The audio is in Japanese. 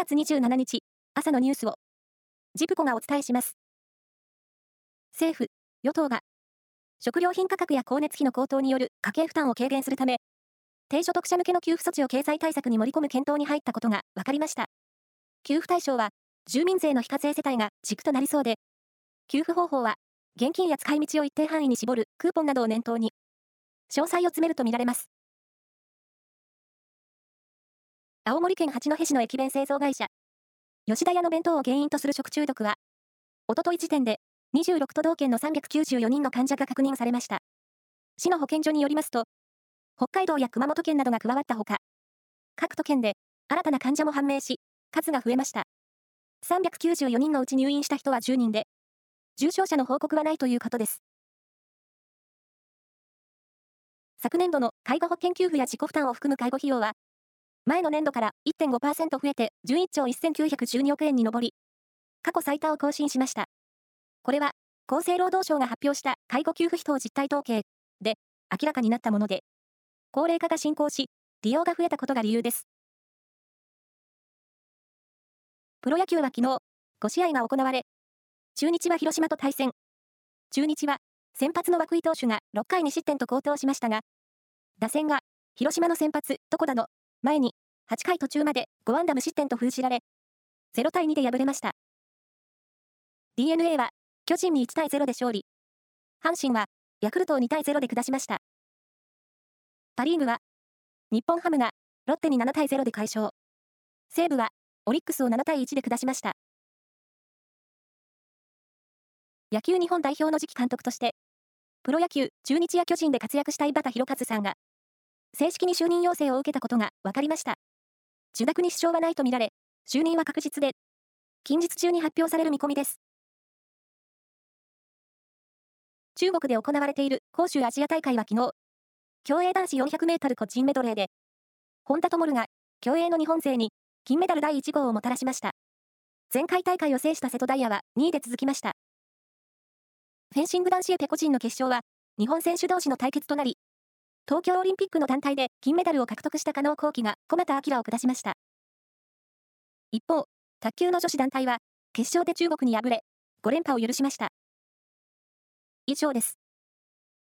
月27日、朝のニュースを、ジプコがお伝えします。政府、与党が、食料品価格や光熱費の高騰による家計負担を軽減するため、低所得者向けの給付措置を経済対策に盛り込む検討に入ったことが分かりました。給付対象は、住民税の非課税世帯が軸となりそうで、給付方法は、現金や使い道を一定範囲に絞るクーポンなどを念頭に、詳細を詰めるとみられます。青森県八戸市の駅弁製造会社、吉田屋の弁当を原因とする食中毒は、おととい時点で26都道県の394人の患者が確認されました。市の保健所によりますと、北海道や熊本県などが加わったほか、各都県で新たな患者も判明し、数が増えました。394人のうち入院した人は10人で、重症者の報告はないということです。昨年度の介護保険給付や自己負担を含む介護費用は、前の年度から1.5%増えて11兆1912億円に上り、過去最多を更新しました。これは、厚生労働省が発表した介護給付費等実態統計で明らかになったもので、高齢化が進行し、利用が増えたことが理由です。プロ野球は昨日、5試合が行われ、中日は広島と対戦。中日は、先発の涌井投手が6回に失点と好投しましたが、打線が、広島の先発、床田の前に、8回途中まで5安打無失点と封じられ、0対2で敗れました。DNA は、巨人に1対0で勝利。阪神は、ヤクルトを2対0で下しました。パ・リーグは、日本ハムがロッテに7対0で快勝。西武はオリックスを7対1で下しました。野球日本代表の次期監督として、プロ野球中日や巨人で活躍した井端弘和さんが、正式に就任要請を受けたことが分かりました。受諾に支障はないとみられ、就任は確実で、近日中に発表される見込みです。中国で行われている杭州アジア大会は昨日、競泳男子400メートル個人メドレーで、本田灯が競泳の日本勢に金メダル第1号をもたらしました。前回大会を制した瀬戸大也は2位で続きました。フェンシング男子エペ個人の決勝は、日本選手同士の対決となり、東京オリンピックの団体で金メダルを獲得した加納幸輝が小俣明を下しました。一方、卓球の女子団体は、決勝で中国に敗れ、5連覇を許しました。以上です。